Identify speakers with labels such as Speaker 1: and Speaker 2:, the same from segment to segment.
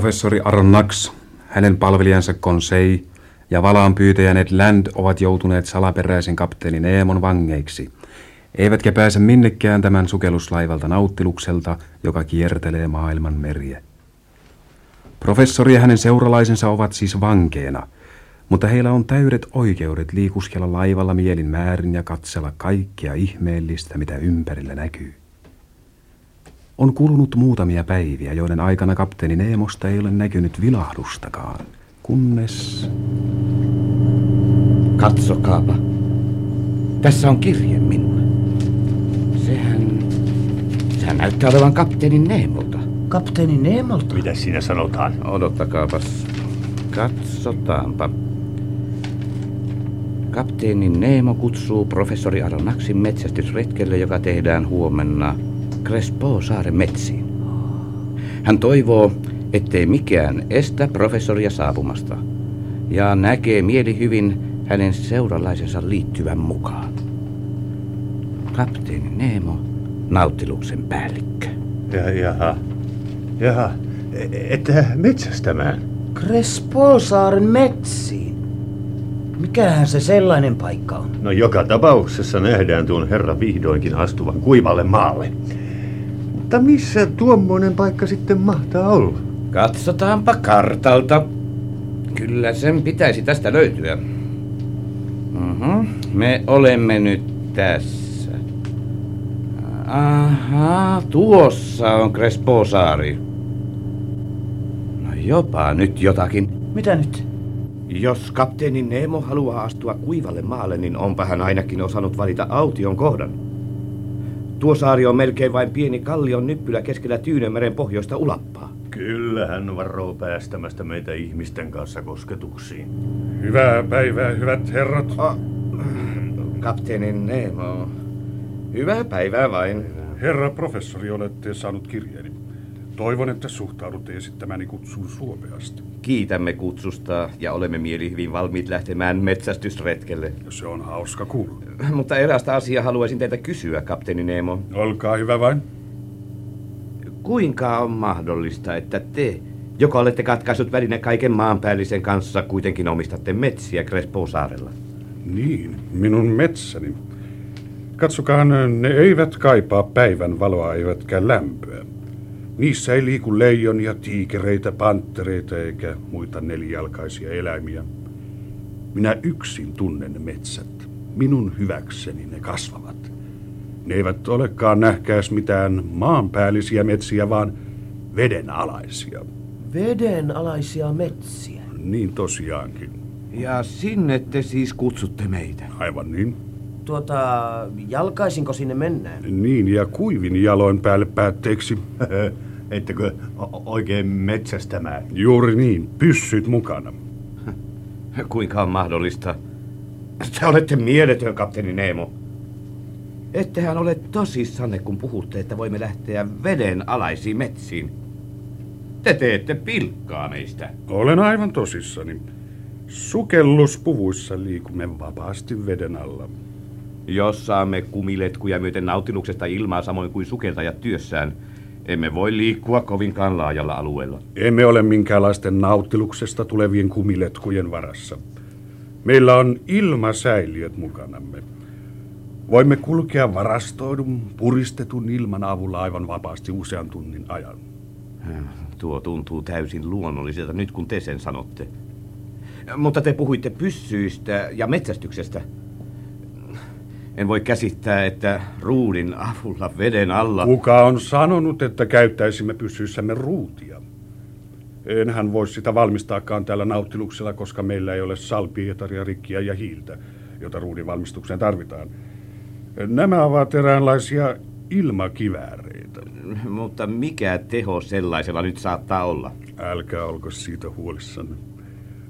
Speaker 1: Professori Aron Nax, hänen palvelijansa Konsei ja valaanpyytäjä Ned Land ovat joutuneet salaperäisen kapteeni Neemon vangeiksi, eivätkä pääse minnekään tämän sukelluslaivalta nauttilukselta, joka kiertelee maailman meriä. Professori ja hänen seuralaisensa ovat siis vankeena, mutta heillä on täydet oikeudet liikuskella laivalla mielin määrin ja katsella kaikkea ihmeellistä, mitä ympärillä näkyy. On kulunut muutamia päiviä, joiden aikana kapteeni Neemosta ei ole näkynyt vilahdustakaan, kunnes...
Speaker 2: Katsokaapa. Tässä on kirje minulle. Sehän... Sehän näyttää olevan kapteeni Neemolta.
Speaker 3: Kapteeni Neemolta?
Speaker 4: Mitä siinä sanotaan?
Speaker 2: Odottakaapas. Katsotaanpa. Kapteeni Neemo kutsuu professori Aronaksin metsästysretkelle, joka tehdään huomenna Crespo-saaren metsiin. Hän toivoo, ettei mikään estä professoria saapumasta ja näkee mielihyvin hänen seuralaisensa liittyvän mukaan. Kapteeni Neemo, nauttiluksen päällikkö.
Speaker 4: Ja, jaha. Jaha. Että metsästämään.
Speaker 3: Crespo-saaren metsiin. Mikähän se sellainen paikka on?
Speaker 4: No joka tapauksessa nähdään tuon herran vihdoinkin astuvan kuivalle maalle. Mutta missä tuommoinen paikka sitten mahtaa olla?
Speaker 2: Katsotaanpa kartalta. Kyllä sen pitäisi tästä löytyä. Mhm. Me olemme nyt tässä. Aha, tuossa on Crespo-saari. No jopa nyt jotakin.
Speaker 3: Mitä nyt?
Speaker 2: Jos kapteeni Nemo haluaa astua kuivalle maalle, niin onpa hän ainakin osannut valita aution kohdan. Tuo saari on melkein vain pieni kallion nyppylä keskellä Tyynemeren pohjoista ulappaa.
Speaker 4: Kyllä hän varoo päästämästä meitä ihmisten kanssa kosketuksiin.
Speaker 5: Hyvää päivää, hyvät herrat.
Speaker 2: Oh, kapteeni Nemo. Hyvää päivää vain.
Speaker 5: Herra professori, olette saanut kirjeeni. Toivon, että suhtaudutte esittämäni kutsuun suopeasti.
Speaker 2: Kiitämme kutsusta ja olemme mielihyvin valmiit lähtemään metsästysretkelle.
Speaker 5: Se on hauska kuulla.
Speaker 2: Mutta erästä asiaa haluaisin teiltä kysyä, kapteeni Nemo.
Speaker 5: Olkaa hyvä vain.
Speaker 2: Kuinka on mahdollista, että te, joka olette katkaissut väline kaiken maanpäällisen kanssa, kuitenkin omistatte metsiä Crespo-saarella?
Speaker 5: Niin, minun metsäni. Katsokaa, ne eivät kaipaa päivän valoa eivätkä lämpöä. Niissä ei liiku leijonia, tiikereitä, panttereita eikä muita nelijalkaisia eläimiä. Minä yksin tunnen metsät. Minun hyväkseni ne kasvavat. Ne eivät olekaan nähkääs mitään maanpäällisiä metsiä, vaan vedenalaisia.
Speaker 3: Vedenalaisia metsiä.
Speaker 5: Niin tosiaankin.
Speaker 2: Ja sinne te siis kutsutte meitä.
Speaker 5: Aivan niin.
Speaker 3: Tuota, jalkaisinko sinne mennään?
Speaker 5: Niin, ja kuivin jaloin päälle päätteeksi.
Speaker 4: Ettekö oikein metsästämään?
Speaker 5: Juuri niin, pyssyt mukana.
Speaker 2: Kuinka on mahdollista? Te olette mieletön, kapteeni Nemo. Ettehän ole tosissanne, kun puhutte, että voimme lähteä veden alaisiin metsiin. Te teette pilkkaa meistä.
Speaker 5: Olen aivan tosissani. Sukelluspuvuissa liikumme vapaasti veden alla.
Speaker 2: Jos saamme kumiletkuja myöten nautiluksesta ilmaa samoin kuin sukeltajat työssään, emme voi liikkua kovinkaan laajalla alueella.
Speaker 5: Emme ole minkäänlaisten nauttiluksesta tulevien kumiletkujen varassa. Meillä on ilmasäiliöt mukanamme. Voimme kulkea varastoidun, puristetun ilman avulla aivan vapaasti usean tunnin ajan.
Speaker 2: Tuo tuntuu täysin luonnolliselta nyt, kun te sen sanotte. Mutta te puhuitte pyssyistä ja metsästyksestä. En voi käsittää, että ruudin avulla veden alla...
Speaker 5: Kuka on sanonut, että käyttäisimme pysyissämme ruutia? Enhän voi sitä valmistaakaan tällä nauttiluksella, koska meillä ei ole salpietaria, rikkiä ja hiiltä, jota ruudin valmistukseen tarvitaan. Nämä ovat eräänlaisia ilmakivääreitä.
Speaker 2: Mutta mikä teho sellaisella nyt saattaa olla?
Speaker 5: Älkää olko siitä huolissanne.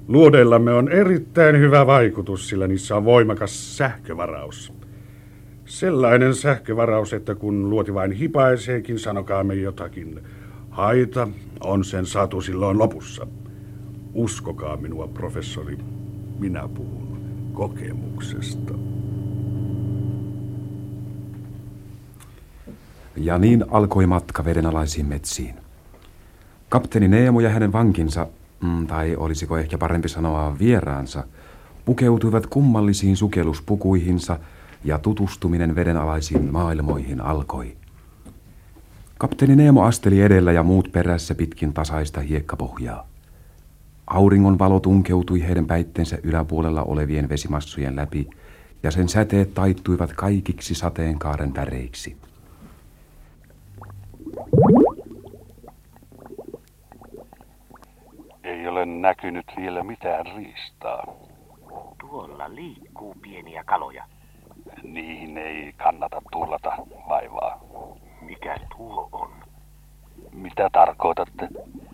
Speaker 5: Luodeillamme on erittäin hyvä vaikutus, sillä niissä on voimakas sähkövaraus. Sellainen sähkövaraus, että kun luoti vain hipaiseekin, sanokaamme jotakin. Haita on sen satu silloin lopussa. Uskokaa minua, professori. Minä puhun kokemuksesta.
Speaker 1: Ja niin alkoi matka vedenalaisiin metsiin. Kapteeni Neemo ja hänen vankinsa, mm, tai olisiko ehkä parempi sanoa vieraansa, pukeutuivat kummallisiin sukelluspukuihinsa ja tutustuminen vedenalaisiin maailmoihin alkoi. Kapteeni Neemo asteli edellä ja muut perässä pitkin tasaista hiekkapohjaa. Auringon valo tunkeutui heidän päitteensä yläpuolella olevien vesimassujen läpi, ja sen säteet taittuivat kaikiksi sateenkaaren väreiksi.
Speaker 6: Ei ole näkynyt vielä mitään riistaa.
Speaker 7: Tuolla liikkuu pieniä kaloja.
Speaker 6: Niihin ei kannata turlata vaivaa.
Speaker 7: Mikä tuo on?
Speaker 6: Mitä tarkoitatte?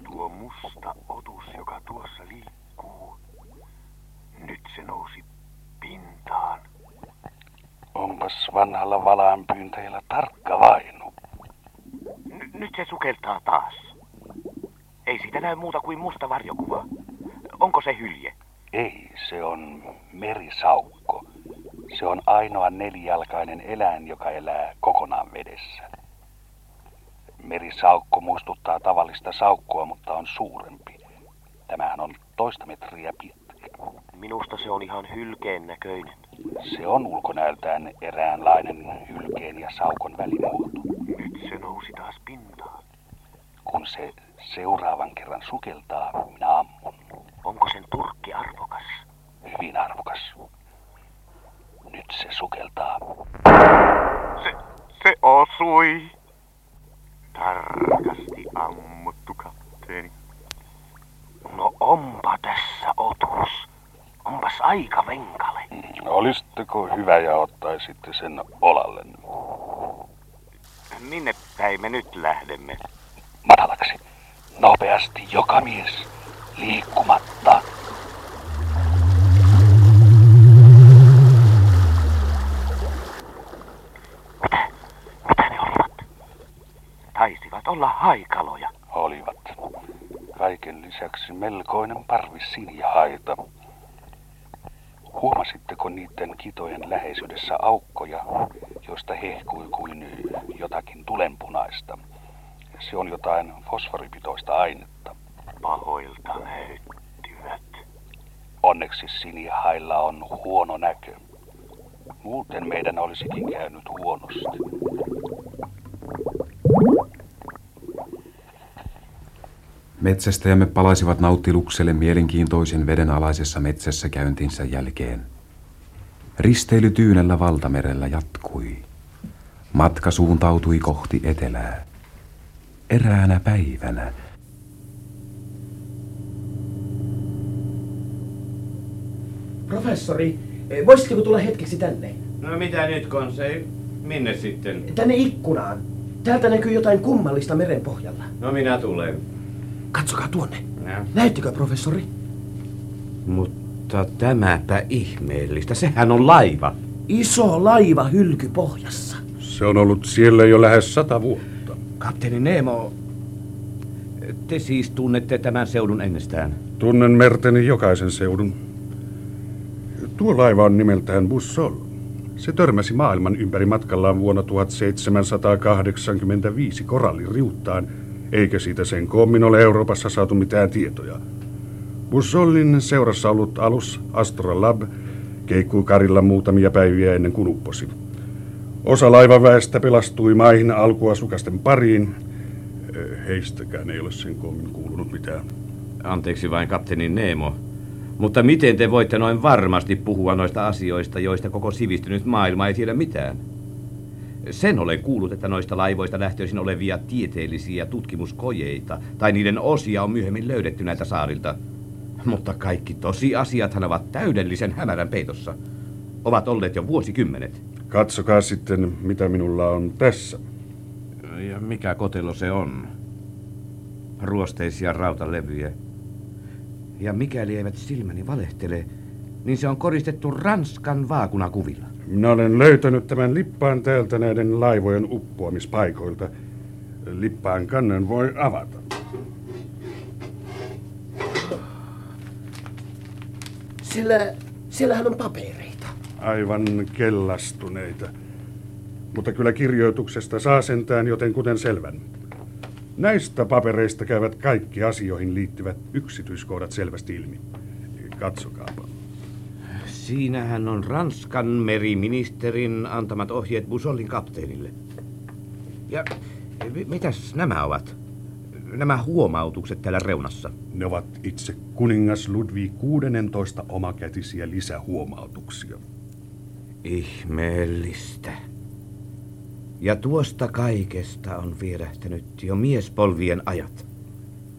Speaker 7: Tuo musta otus, joka tuossa liikkuu. Nyt se nousi pintaan.
Speaker 6: Onpas vanhalla valaanpyyntäjällä tarkka vainu.
Speaker 7: N- nyt se sukeltaa taas. Ei siitä näy muuta kuin musta varjokuva. Onko se hylje?
Speaker 6: Ei, se on merisaukko. Se on ainoa nelijalkainen eläin, joka elää kokonaan vedessä. Merisaukko muistuttaa tavallista saukkoa, mutta on suurempi. Tämähän on toista metriä pitkä.
Speaker 7: Minusta se on ihan hylkeen näköinen.
Speaker 6: Se on ulkonäöltään eräänlainen hylkeen ja saukon välimuoto.
Speaker 7: Nyt se nousi taas pintaan.
Speaker 6: Kun se seuraavan kerran sukeltaa, minä ammun.
Speaker 7: Onko sen turkki arvokas?
Speaker 6: Hyvin arvokas. Nyt se sukeltaa.
Speaker 7: Se, se osui. Tarkasti ammuttu kapteeni. No onpa tässä otus. Onpas aika venkale.
Speaker 6: Olisitteko hyvä ja ottaisitte sen olalle?
Speaker 7: Minne päin me nyt lähdemme?
Speaker 6: Matalaksi. Nopeasti joka mies. Liikkumatta.
Speaker 7: Mitä? Mitä ne olivat? Olla haikaloja.
Speaker 6: Olivat. Kaiken lisäksi melkoinen parvi sinihaita. Huomasitteko niiden kitojen läheisyydessä aukkoja, joista hehkui kuin jotakin tulenpunaista? Se on jotain fosforipitoista ainetta.
Speaker 7: Pahoilta näyttivät.
Speaker 6: Onneksi sinihailla on huono näkö. Muuten meidän olisikin käynyt huonosti.
Speaker 1: Metsästäjämme palasivat nauttilukselle mielenkiintoisen vedenalaisessa metsässä käyntinsä jälkeen. Risteily Tyynellä valtamerellä jatkui. Matka suuntautui kohti etelää. Eräänä päivänä
Speaker 3: Professori, eh, voisitteko tulla hetkeksi tänne?
Speaker 2: No mitä nyt, Konsei? Minne sitten?
Speaker 3: Tänne ikkunaan. Täältä näkyy jotain kummallista meren pohjalla.
Speaker 2: No minä tulen.
Speaker 3: Katsokaa tuonne.
Speaker 2: Ja.
Speaker 3: Näettekö, professori?
Speaker 2: Mutta tämäpä ihmeellistä. Sehän on laiva.
Speaker 3: Iso laiva hylky pohjassa.
Speaker 5: Se on ollut siellä jo lähes sata vuotta.
Speaker 2: Kapteeni Nemo, te siis tunnette tämän seudun ennestään.
Speaker 5: Tunnen merteni jokaisen seudun. Tuo laiva on nimeltään Bussol. Se törmäsi maailman ympäri matkallaan vuonna 1785 koralliriuttaan, eikä siitä sen koommin ole Euroopassa saatu mitään tietoja. Bussollin seurassa ollut alus Astrolab keikkui karilla muutamia päiviä ennen kuin upposi. Osa laivaväestä pelastui maihin alkuasukasten pariin. Heistäkään ei ole sen koommin kuulunut mitään.
Speaker 2: Anteeksi vain, kapteeni Nemo. Mutta miten te voitte noin varmasti puhua noista asioista, joista koko sivistynyt maailma ei tiedä mitään? Sen olen kuullut, että noista laivoista lähtöisin olevia tieteellisiä tutkimuskojeita tai niiden osia on myöhemmin löydetty näiltä saarilta. Mutta kaikki tosiasiathan ovat täydellisen hämärän peitossa. Ovat olleet jo vuosikymmenet.
Speaker 5: Katsokaa sitten, mitä minulla on tässä.
Speaker 2: Ja mikä kotelo se on? Ruosteisia rautalevyjä. Ja mikäli eivät silmäni valehtele, niin se on koristettu Ranskan vaakunakuvilla.
Speaker 5: Minä olen löytänyt tämän lippaan täältä näiden laivojen uppoamispaikoilta. Lippaan kannen voi avata.
Speaker 3: Siellä, siellähän on papereita.
Speaker 5: Aivan kellastuneita. Mutta kyllä kirjoituksesta saa sentään joten kuten selvän. Näistä papereista käyvät kaikki asioihin liittyvät yksityiskohdat selvästi ilmi. Katsokaapa.
Speaker 2: Siinähän on Ranskan meriministerin antamat ohjeet Busollin kapteenille. Ja mi- mitäs nämä ovat? Nämä huomautukset täällä reunassa.
Speaker 5: Ne ovat itse kuningas Ludwig 16 omakätisiä lisähuomautuksia.
Speaker 2: Ihmeellistä. Ja tuosta kaikesta on vierähtänyt jo miespolvien ajat.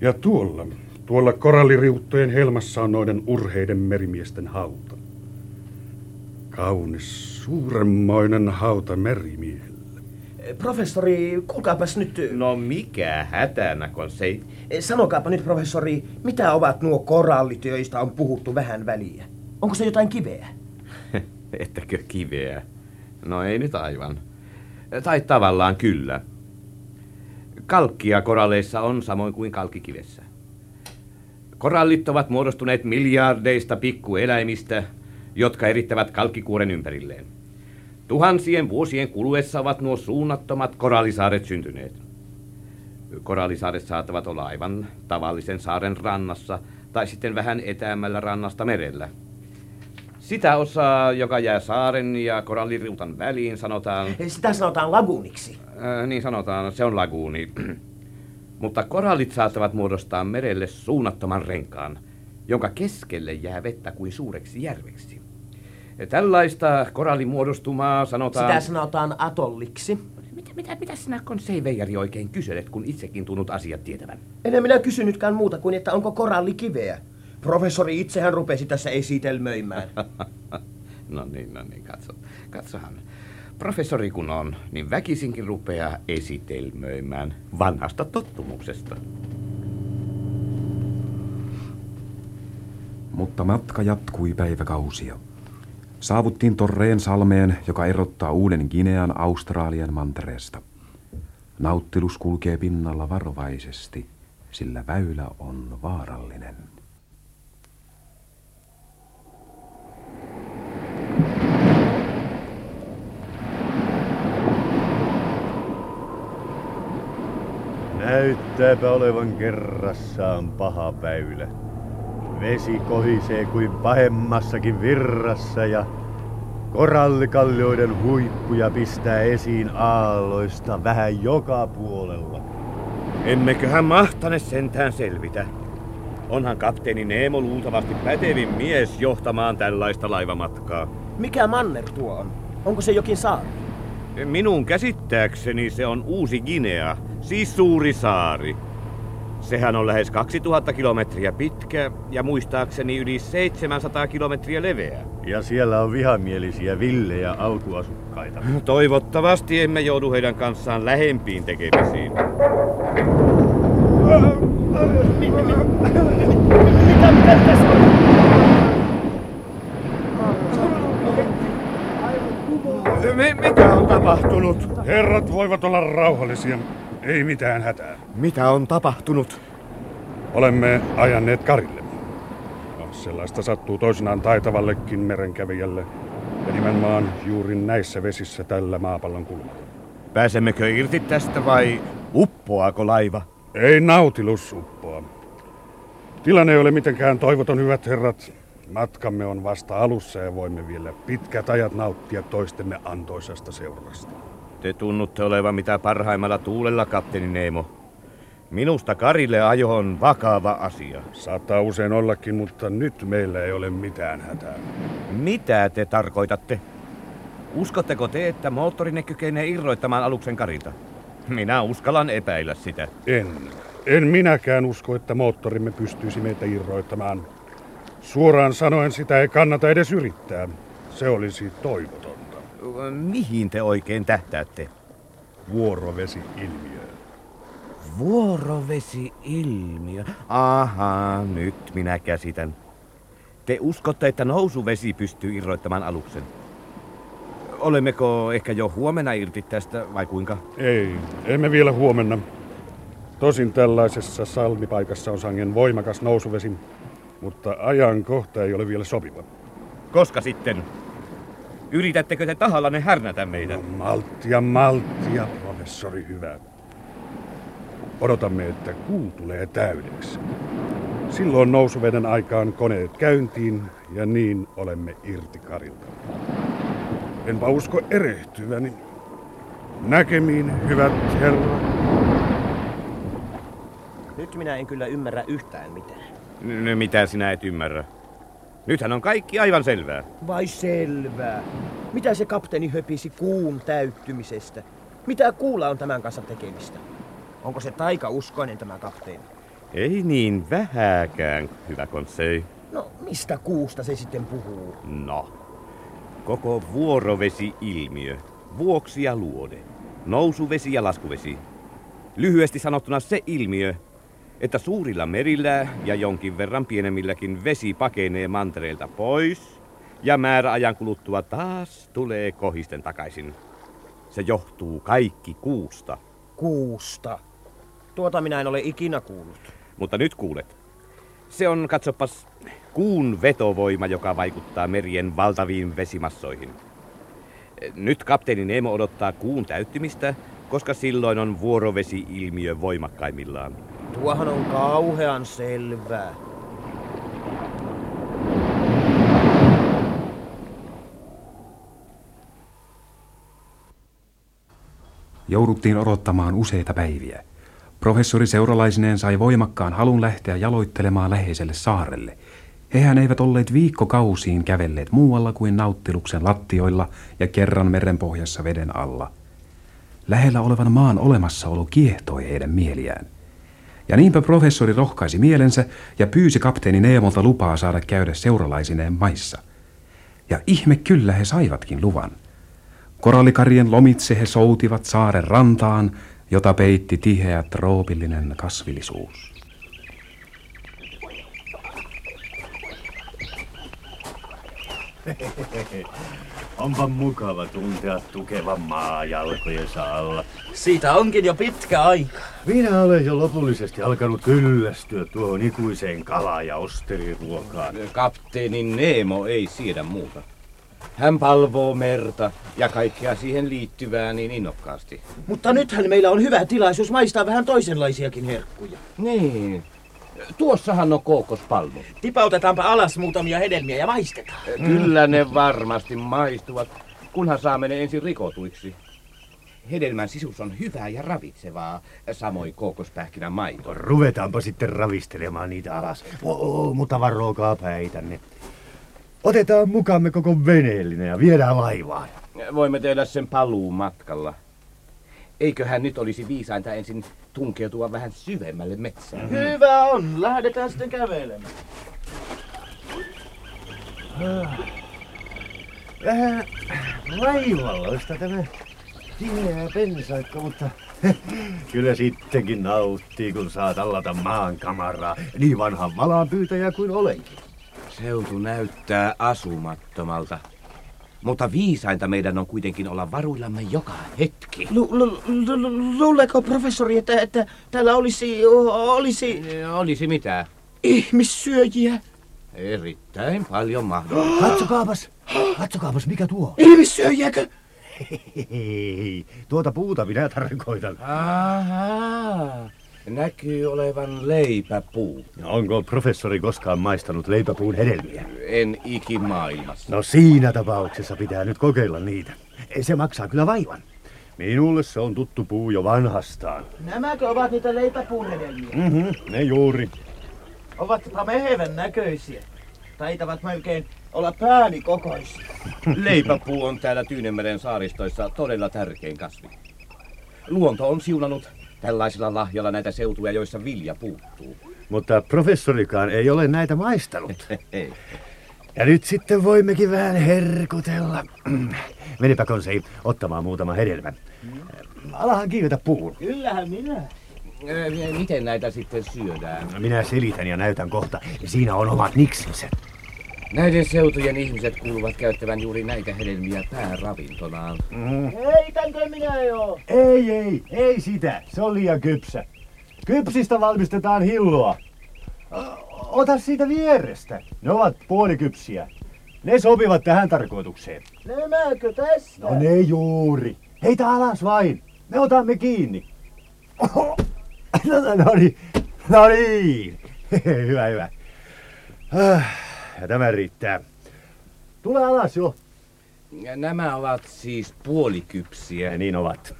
Speaker 5: Ja tuolla, tuolla koralliriuttojen helmassa on noiden urheiden merimiesten hauta. Kaunis, suuremmoinen hauta merimiehelle.
Speaker 3: Professori, kuulkaapas nyt...
Speaker 2: No mikä hätänä, kun se ei...
Speaker 3: Sanokaapa nyt, professori, mitä ovat nuo korallit, joista on puhuttu vähän väliä? Onko se jotain kiveä?
Speaker 2: Ettäkö kiveä? No ei nyt aivan. Tai tavallaan kyllä. Kalkkia koralleissa on samoin kuin kalkkikivessä. Korallit ovat muodostuneet miljardeista pikkueläimistä, jotka erittävät kalkkikuoren ympärilleen. Tuhansien vuosien kuluessa ovat nuo suunnattomat korallisaaret syntyneet. Korallisaaret saattavat olla aivan tavallisen saaren rannassa tai sitten vähän etäämällä rannasta merellä. Sitä osaa, joka jää saaren ja koralliriutan väliin, sanotaan...
Speaker 3: Sitä sanotaan laguniksi.
Speaker 2: Äh, niin sanotaan, se on laguuni. Mutta korallit saattavat muodostaa merelle suunnattoman renkaan, jonka keskelle jää vettä kuin suureksi järveksi. Ja tällaista korallimuodostumaa sanotaan...
Speaker 3: Sitä sanotaan atolliksi.
Speaker 2: Mitä, mitä, mitä sinä konseivejari oikein kyselet, kun itsekin tunnut asiat tietävän?
Speaker 3: En minä kysynytkään muuta kuin, että onko koralli kiveä. Professori itsehän rupesi tässä esitelmöimään.
Speaker 2: no niin, no niin, katso. Katsohan. Professori kun on, niin väkisinkin rupeaa esitelmöimään vanhasta tottumuksesta.
Speaker 1: Mutta matka jatkui päiväkausia. Saavuttiin Torreen salmeen, joka erottaa Uuden Ginean Australian mantereesta. Nauttilus kulkee pinnalla varovaisesti, sillä väylä on vaarallinen.
Speaker 4: Näyttääpä olevan kerrassaan paha väylä. Vesi kohisee kuin pahemmassakin virrassa ja korallikallioiden huippuja pistää esiin aalloista vähän joka puolella.
Speaker 2: Emmeköhän mahtane sentään selvitä. Onhan kapteeni Neemo luultavasti pätevin mies johtamaan tällaista laivamatkaa.
Speaker 3: Mikä manner tuo on? Onko se jokin saari?
Speaker 2: Minun käsittääkseni se on Uusi Guinea, siis suuri saari. Sehän on lähes 2000 kilometriä pitkä ja muistaakseni yli 700 kilometriä leveä.
Speaker 4: Ja siellä on vihamielisiä villejä alkuasukkaita.
Speaker 2: Toivottavasti emme joudu heidän kanssaan lähempiin tekemisiin. Me, mitä on tapahtunut?
Speaker 5: Herrat voivat olla rauhallisia. Ei mitään hätää.
Speaker 2: Mitä on tapahtunut?
Speaker 5: Olemme ajanneet karille. No, sellaista sattuu toisinaan taitavallekin merenkävijälle. Ja nimenomaan juuri näissä vesissä tällä maapallon kulmalla.
Speaker 2: Pääsemmekö irti tästä vai uppoaako laiva?
Speaker 5: Ei nautilus uppoa. Tilanne ei ole mitenkään toivoton, hyvät herrat. Matkamme on vasta alussa ja voimme vielä pitkät ajat nauttia toistemme antoisasta seurasta.
Speaker 2: Te tunnutte olevan mitä parhaimmalla tuulella, kapteeni Neemo. Minusta Karille ajo on vakava asia.
Speaker 5: Saattaa usein ollakin, mutta nyt meillä ei ole mitään hätää.
Speaker 2: Mitä te tarkoitatte? Uskotteko te, että moottorinne kykenee irroittamaan aluksen karilta? Minä uskallan epäillä sitä.
Speaker 5: En. En minäkään usko, että moottorimme pystyisi meitä irroittamaan. Suoraan sanoen sitä ei kannata edes yrittää. Se olisi toivotonta.
Speaker 2: Mihin te oikein tähtäätte?
Speaker 5: Vuorovesi-ilmiö.
Speaker 2: Vuorovesi-ilmiö. Aha, nyt minä käsitän. Te uskotte, että nousuvesi pystyy irroittamaan aluksen? Olemmeko ehkä jo huomenna irti tästä, vai kuinka?
Speaker 5: Ei, emme vielä huomenna. Tosin tällaisessa salmipaikassa on sangen voimakas nousuvesi, mutta ajankohta ei ole vielä sopiva.
Speaker 2: Koska sitten? Yritättekö te tahallanne härnätä meitä?
Speaker 5: No, malttia, malttia, professori hyvä. Odotamme, että kuu tulee täydeksi. Silloin nousuveden aikaan koneet käyntiin ja niin olemme irti karilta. Enpä usko erehtyväni. Näkemiin, hyvät herrat.
Speaker 3: Nyt minä en kyllä ymmärrä yhtään mitään.
Speaker 2: No mitä sinä et ymmärrä? Nythän on kaikki aivan selvää.
Speaker 3: Vai selvää. Mitä se kapteeni höpisi kuun täyttymisestä? Mitä kuulla on tämän kanssa tekemistä? Onko se taikauskoinen tämä kapteeni?
Speaker 2: Ei niin vähäkään, hyvä konsei.
Speaker 3: No, mistä kuusta se sitten puhuu?
Speaker 2: No, koko vuorovesi-ilmiö, vuoksi ja luode, nousuvesi ja laskuvesi. Lyhyesti sanottuna se ilmiö, että suurilla merillä ja jonkin verran pienemmilläkin vesi pakenee mantereilta pois ja määräajan kuluttua taas tulee kohisten takaisin. Se johtuu kaikki kuusta.
Speaker 3: Kuusta. Tuota minä en ole ikinä kuullut.
Speaker 2: Mutta nyt kuulet. Se on, katsopas, kuun vetovoima, joka vaikuttaa merien valtaviin vesimassoihin. Nyt kapteeni Nemo odottaa kuun täyttymistä, koska silloin on vuorovesi-ilmiö voimakkaimmillaan.
Speaker 3: Tuohan on kauhean selvää.
Speaker 1: Jouduttiin odottamaan useita päiviä. Professori seuralaisineen sai voimakkaan halun lähteä jaloittelemaan läheiselle saarelle. Hehän eivät olleet viikkokausiin kävelleet muualla kuin nauttiluksen lattioilla ja kerran merenpohjassa veden alla. Lähellä olevan maan olemassaolo kiehtoi heidän mieliään. Ja niinpä professori rohkaisi mielensä ja pyysi kapteeni Neemolta lupaa saada käydä seuralaisineen maissa. Ja ihme kyllä he saivatkin luvan. Korallikarien lomitse he soutivat saaren rantaan, jota peitti tiheä troopillinen kasvillisuus.
Speaker 4: Onpa mukava tuntea tukeva maa jalkojensa alla.
Speaker 8: Siitä onkin jo pitkä aika.
Speaker 4: Minä olen jo lopullisesti alkanut kyllästyä tuohon ikuiseen kala- ja osteriruokaan.
Speaker 2: Kapteeni Nemo ei siedä muuta. Hän palvoo merta ja kaikkea siihen liittyvää niin innokkaasti.
Speaker 8: Mutta nythän meillä on hyvä tilaisuus maistaa vähän toisenlaisiakin herkkuja.
Speaker 2: Niin. Tuossahan on kookospalmu.
Speaker 8: Tipautetaanpa alas muutamia hedelmiä ja maistetaan.
Speaker 2: Kyllä ne varmasti maistuvat, kunhan saamme ne ensin rikotuiksi. Hedelmän sisus on hyvää ja ravitsevaa, samoin kookospähkinän maito.
Speaker 4: Ruvetaanpa sitten ravistelemaan niitä alas. Oo, mutta varokaa päitänne. Otetaan mukamme koko veneellinen ja viedään laivaan.
Speaker 2: Voimme tehdä sen paluun matkalla. Eiköhän nyt olisi viisainta ensin tunkeutua vähän syvemmälle metsään.
Speaker 8: Hyvä on, lähdetään sitten kävelemään.
Speaker 4: Vähän vaivalloista tämä tiheä pensaikko, mutta kyllä sittenkin nauttii, kun saa tallata maan kamaraa. Niin vanhan valaan pyytäjä kuin olenkin.
Speaker 2: Seutu näyttää asumattomalta. Mutta viisainta meidän on kuitenkin olla varuillamme joka hetki.
Speaker 8: Lu, lu, lu, lu, luuleeko professori, että, että täällä olisi, olisi
Speaker 2: Olisi mitä?
Speaker 8: ihmissyöjiä?
Speaker 2: Erittäin paljon mahdollista.
Speaker 4: Katsokaapas, katsokaapas mikä tuo.
Speaker 8: Ihmissyöjiäkö?
Speaker 4: Hei, tuota puuta minä tarkoitan.
Speaker 2: Ahaa, näkyy olevan leipäpuu.
Speaker 4: Onko professori koskaan maistanut leipäpuun hedelmiä?
Speaker 2: En ikimaailmassa.
Speaker 4: No siinä tapauksessa pitää nyt kokeilla niitä. Se maksaa kyllä vaivan. Minulle se on tuttu puu jo vanhastaan.
Speaker 8: Nämäkö ovat niitä leipäpuuhedelmiä?
Speaker 4: Mhm, ne juuri.
Speaker 8: Ovatpa mehevän näköisiä. Taitavat melkein olla pääni kokoisia.
Speaker 2: Leipäpuu on täällä Tyynemeren saaristoissa todella tärkein kasvi. Luonto on siunannut tällaisella lahjalla näitä seutuja, joissa vilja puuttuu.
Speaker 4: Mutta professorikaan ei ole näitä maistanut.
Speaker 2: Ei.
Speaker 4: Ja nyt sitten voimmekin vähän herkutella. Menipä konsei ottamaan muutama hedelmän. Alahan kiivetä puun.
Speaker 8: Kyllähän minä.
Speaker 2: Miten näitä sitten syödään?
Speaker 4: Minä selitän ja näytän kohta. Siinä on omat niksinsä.
Speaker 2: Näiden seutujen ihmiset kuuluvat käyttävän juuri näitä hedelmiä pääravintonaan.
Speaker 8: Heitänkö minä jo?
Speaker 4: Ei, ei, ei sitä. Se on liian kypsä. Kypsistä valmistetaan hilloa. O- Ota siitä vierestä. Ne ovat puolikypsiä. Ne sopivat tähän tarkoitukseen.
Speaker 8: Nämäkö tästä?
Speaker 4: No ne juuri. Heitä alas vain. Me otamme kiinni. Oho. No, no, no niin. No niin. hyvä, hyvä. Ah, Ja tämä riittää. Tule alas jo.
Speaker 2: Nämä ovat siis puolikypsiä.
Speaker 4: Ja niin ovat.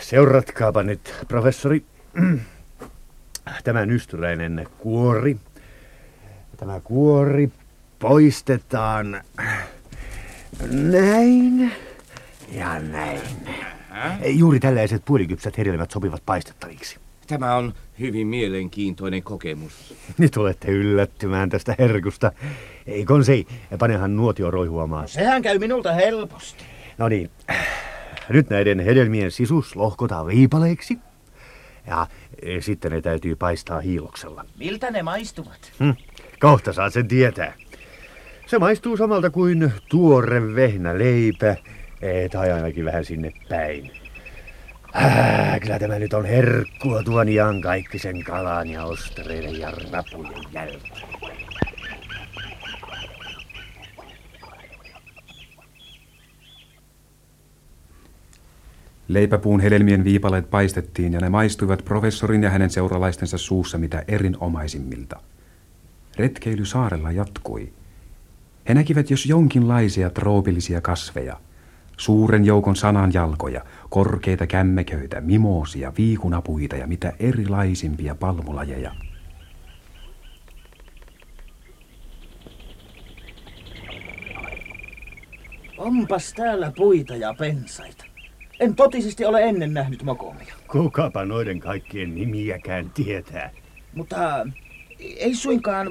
Speaker 4: Seuratkaapa nyt, professori. Tämä nystyräinen kuori. Tämä kuori poistetaan näin ja näin. Juuri tällaiset puolikypsät hedelmät sopivat paistettaviksi.
Speaker 2: Tämä on hyvin mielenkiintoinen kokemus.
Speaker 4: Nyt olette yllättymään tästä herkusta. Ei konsei, panehan nuotio roihuamaan.
Speaker 8: Sehän käy minulta helposti.
Speaker 4: No niin, nyt näiden hedelmien sisus lohkotaan viipaleiksi. Ja e, sitten ne täytyy paistaa hiiloksella.
Speaker 8: Miltä ne maistuvat?
Speaker 4: Hm, kohta saat sen tietää. Se maistuu samalta kuin tuore vehnä leipä, e, tai ainakin vähän sinne päin. Ah, kyllä tämä nyt on herkkua tuon iankaikkisen kalan ja ostereiden ja rapujen jälkeen.
Speaker 1: Leipäpuun hedelmien viipaleet paistettiin ja ne maistuivat professorin ja hänen seuralaistensa suussa mitä erinomaisimmilta. Retkeily saarella jatkui. He näkivät jos jonkinlaisia troopillisia kasveja, suuren joukon sananjalkoja, korkeita kämmeköitä, mimoosia, viikunapuita ja mitä erilaisimpia palmulajeja.
Speaker 8: Onpas täällä puita ja pensaita. En totisesti ole ennen nähnyt mokomia.
Speaker 4: Kukapa noiden kaikkien nimiäkään tietää.
Speaker 8: Mutta ei suinkaan...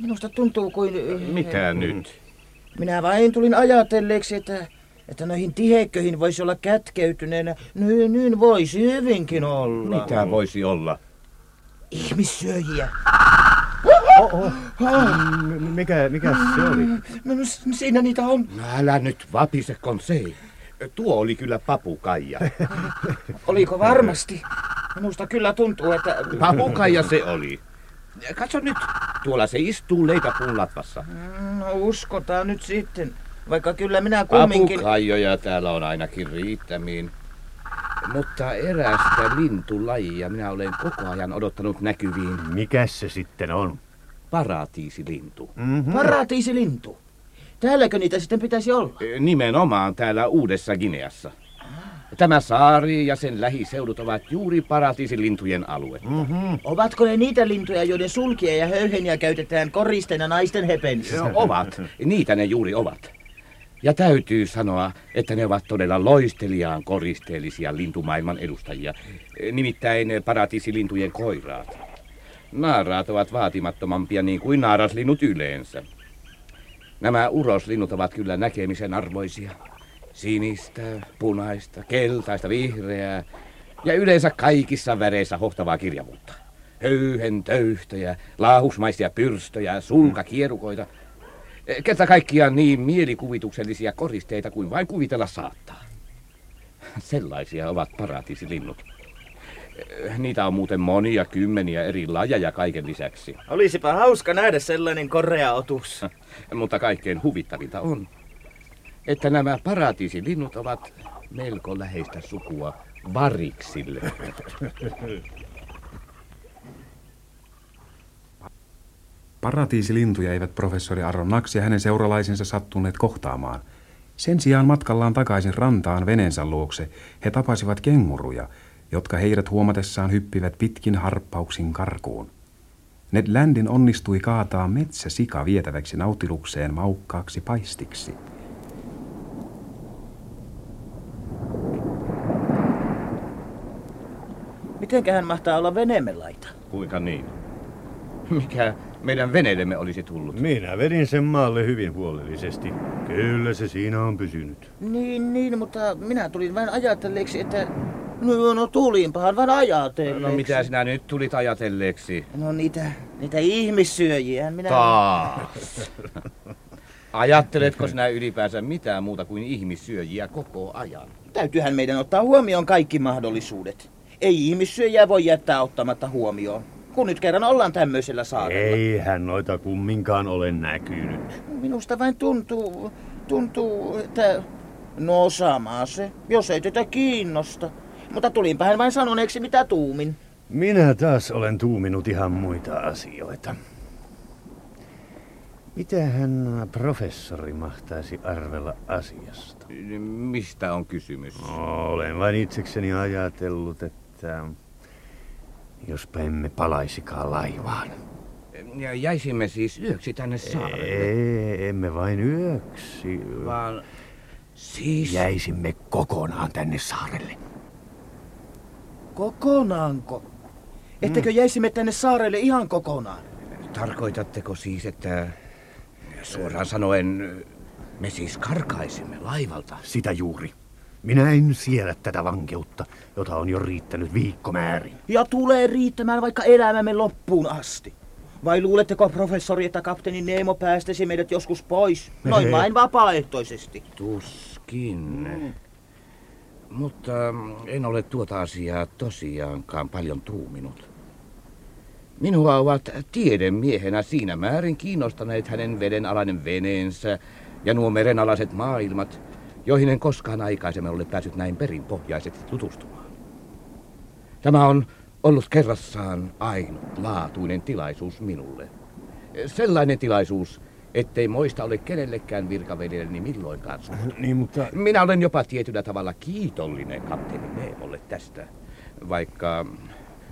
Speaker 8: Minusta tuntuu kuin...
Speaker 2: Mitä nyt?
Speaker 8: Minä vain tulin ajatelleeksi, että, että noihin tihekköihin voisi olla kätkeytyneenä. Niin, niin voisi hyvinkin olla.
Speaker 2: Mitä voisi olla?
Speaker 8: Ihmissyöjiä.
Speaker 4: Oho. M- Mikä, mikä se oli?
Speaker 8: No, s- siinä niitä on.
Speaker 2: No älä nyt vapise, konsei. Tuo oli kyllä papukaija.
Speaker 8: Oliko varmasti? Minusta kyllä tuntuu, että...
Speaker 2: Papukaija se oli. Katso nyt, tuolla se istuu leipäpuun latvassa.
Speaker 8: No uskotaan nyt sitten. Vaikka kyllä minä kumminkin...
Speaker 2: Papukaijoja täällä on ainakin riittämiin. Mutta erästä lintulajia minä olen koko ajan odottanut näkyviin.
Speaker 4: Mikäs se sitten on?
Speaker 2: Paratiisilintu.
Speaker 4: Mm-hmm.
Speaker 8: Paratiisilintu. Täälläkö niitä sitten pitäisi olla?
Speaker 2: Nimenomaan täällä Uudessa Gineassa. Tämä saari ja sen lähiseudut ovat juuri paratiisilintujen alue.
Speaker 4: Mm-hmm.
Speaker 8: Ovatko ne niitä lintuja, joiden sulkia ja höyheniä käytetään koristeena naisten hepenissä?
Speaker 2: No, ovat. Niitä ne juuri ovat. Ja täytyy sanoa, että ne ovat todella loisteliaan koristeellisia lintumaailman edustajia. Nimittäin paratiisilintujen koiraat. Naaraat ovat vaatimattomampia niin kuin naaraslinnut yleensä. Nämä uroslinnut ovat kyllä näkemisen arvoisia. Sinistä, punaista, keltaista, vihreää ja yleensä kaikissa väreissä hohtavaa kirjavuutta. Höyhen töyhtöjä, laahusmaisia pyrstöjä, sulkakierukoita. Kerta kaikkiaan niin mielikuvituksellisia koristeita kuin vain kuvitella saattaa. Sellaisia ovat paratiisilinnut. Niitä on muuten monia kymmeniä eri lajeja kaiken lisäksi.
Speaker 8: Olisipa hauska nähdä sellainen korea otus.
Speaker 2: Mutta kaikkein huvittavinta on, että nämä paratiisilinnut ovat melko läheistä sukua variksille.
Speaker 1: Paratiisilintuja eivät professori Aronnax ja hänen seuralaisensa sattuneet kohtaamaan. Sen sijaan matkallaan takaisin rantaan veneensä luokse he tapasivat kenguruja, jotka heidät huomatessaan hyppivät pitkin harppauksin karkuun. Ned Landin onnistui kaataa metsäsika vietäväksi nautilukseen maukkaaksi paistiksi.
Speaker 8: Mitenköhän mahtaa olla veneemme laita?
Speaker 2: Kuinka niin? Mikä meidän veneidemme olisi tullut?
Speaker 4: Minä vedin sen maalle hyvin huolellisesti. Kyllä se siinä on pysynyt.
Speaker 8: Niin, niin, mutta minä tulin vain ajatelleeksi, että... No, no tulinpahan vain ajatelleeksi.
Speaker 2: No mitä sinä nyt tulit ajatelleeksi?
Speaker 8: No niitä, niitä ihmissyöjiä minä...
Speaker 2: Taas. Ajatteletko sinä ylipäänsä mitään muuta kuin ihmissyöjiä koko ajan?
Speaker 8: Täytyyhän meidän ottaa huomioon kaikki mahdollisuudet. Ei ihmissyöjiä voi jättää ottamatta huomioon. Kun nyt kerran ollaan tämmöisellä saarella.
Speaker 4: Eihän noita kumminkaan ole näkynyt.
Speaker 8: Minusta vain tuntuu, tuntuu, että... No sama se, jos ei tätä kiinnosta. Mutta tulinpä hän vain sanoneeksi mitä tuumin.
Speaker 4: Minä taas olen tuuminut ihan muita asioita. Mitähän professori mahtaisi arvella asiasta?
Speaker 2: Mistä on kysymys?
Speaker 4: Olen vain itsekseni ajatellut, että jospa emme palaisikaan laivaan.
Speaker 2: Ja jäisimme siis yöksi tänne saarelle.
Speaker 4: Ei, emme vain yöksi.
Speaker 2: Vaan siis...
Speaker 4: Jäisimme kokonaan tänne saarelle.
Speaker 8: Kokonaanko? Ettekö jäisimme tänne saarelle ihan kokonaan?
Speaker 2: Tarkoitatteko siis, että suoraan sanoen me siis karkaisimme laivalta?
Speaker 4: Sitä juuri. Minä en siedä tätä vankeutta, jota on jo riittänyt viikkomäärin.
Speaker 8: Ja tulee riittämään vaikka elämämme loppuun asti. Vai luuletteko, professori, että kapteeni Neemo päästäisi meidät joskus pois? Noin vain vapaaehtoisesti.
Speaker 2: Tuskin. Mutta en ole tuota asiaa tosiaankaan paljon tuuminut. Minua ovat tiedemiehenä siinä määrin kiinnostaneet hänen vedenalainen veneensä ja nuo merenalaiset maailmat, joihin en koskaan aikaisemmin ole päässyt näin perinpohjaisesti tutustumaan. Tämä on ollut kerrassaan ainutlaatuinen tilaisuus minulle. Sellainen tilaisuus, ettei moista ole kenellekään virkaveljelleni milloinkaan suhtunut.
Speaker 4: Niin, mutta...
Speaker 2: Minä olen jopa tietyllä tavalla kiitollinen kapteeni Neemolle tästä, vaikka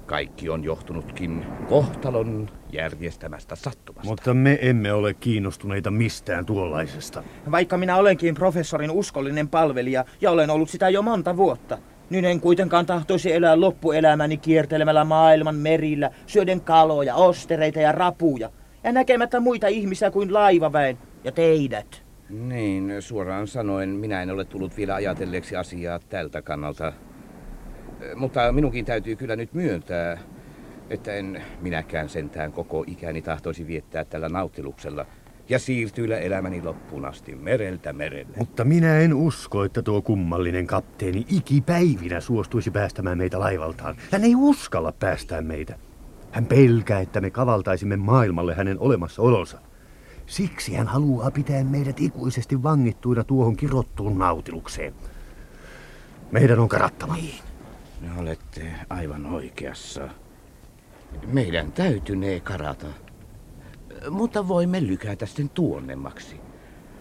Speaker 2: kaikki on johtunutkin kohtalon järjestämästä sattumasta.
Speaker 4: Mutta me emme ole kiinnostuneita mistään tuollaisesta.
Speaker 8: Vaikka minä olenkin professorin uskollinen palvelija ja olen ollut sitä jo monta vuotta, niin en kuitenkaan tahtoisi elää loppuelämäni kiertelemällä maailman merillä, syöden kaloja, ostereita ja rapuja, ja näkemättä muita ihmisiä kuin laivaväen ja teidät.
Speaker 2: Niin, suoraan sanoen minä en ole tullut vielä ajatelleeksi asiaa tältä kannalta. Mutta minunkin täytyy kyllä nyt myöntää, että en minäkään sentään koko ikäni tahtoisi viettää tällä nauttiluksella ja siirtyillä elämäni loppuun asti mereltä merelle.
Speaker 4: Mutta minä en usko, että tuo kummallinen kapteeni ikipäivinä suostuisi päästämään meitä laivaltaan. Hän ei uskalla päästää meitä. Hän pelkää, että me kavaltaisimme maailmalle hänen olemassaolonsa. Siksi hän haluaa pitää meidät ikuisesti vangittuina tuohon kirottuun nautilukseen. Meidän on karattava.
Speaker 2: Niin. Olette aivan oikeassa. Meidän täytynee karata. Mutta voimme lykätä sen tuonnemmaksi.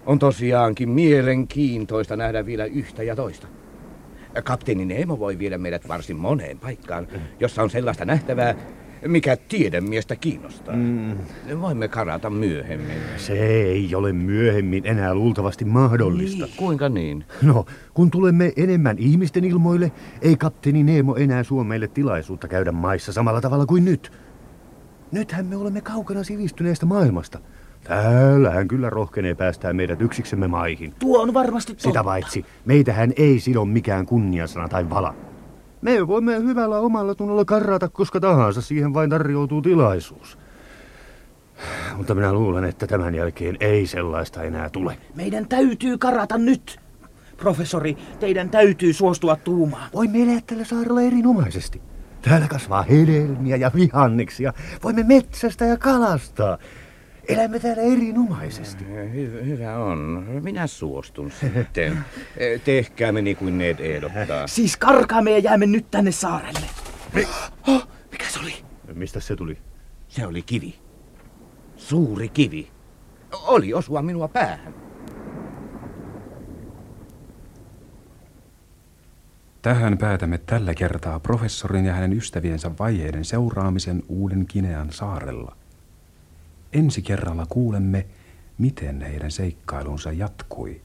Speaker 2: On tosiaankin mielenkiintoista nähdä vielä yhtä ja toista. Kapteeni Neemo voi viedä meidät varsin moneen paikkaan, jossa on sellaista nähtävää, mikä tiedemiestä kiinnostaa.
Speaker 4: Mm.
Speaker 2: Voimme karata myöhemmin.
Speaker 4: Se ei ole myöhemmin enää luultavasti mahdollista.
Speaker 2: Niin, kuinka niin?
Speaker 4: No, kun tulemme enemmän ihmisten ilmoille, ei kapteeni Neemo enää suo meille tilaisuutta käydä maissa samalla tavalla kuin nyt. Nythän me olemme kaukana sivistyneestä maailmasta. Täällä hän kyllä rohkenee päästää meidät yksiksemme maihin.
Speaker 8: Tuo on varmasti totta.
Speaker 4: Sitä paitsi, meitähän ei sido mikään kunniasana tai vala. Me voimme hyvällä omalla tunnolla karrata koska tahansa, siihen vain tarjoutuu tilaisuus. Mutta minä luulen, että tämän jälkeen ei sellaista enää tule.
Speaker 8: Meidän täytyy karata nyt. Professori, teidän täytyy suostua tuumaan.
Speaker 4: Voimme elää tällä saarella erinomaisesti. Täällä kasvaa hedelmiä ja vihanneksia. Voimme metsästä ja kalastaa. Elämme täällä erinomaisesti.
Speaker 2: Hy- hyvä on. Minä suostun sitten. Tehkäämme niin kuin Ned ehdottaa.
Speaker 8: Siis karkaamme ja jäämme nyt tänne saarelle. Oh, mikä se oli?
Speaker 4: Mistä se tuli?
Speaker 2: Se oli kivi. Suuri kivi. Oli osua minua päähän.
Speaker 1: Tähän päätämme tällä kertaa professorin ja hänen ystäviensä vaiheiden seuraamisen Uuden Kinean saarella. Ensi kerralla kuulemme, miten heidän seikkailunsa jatkui.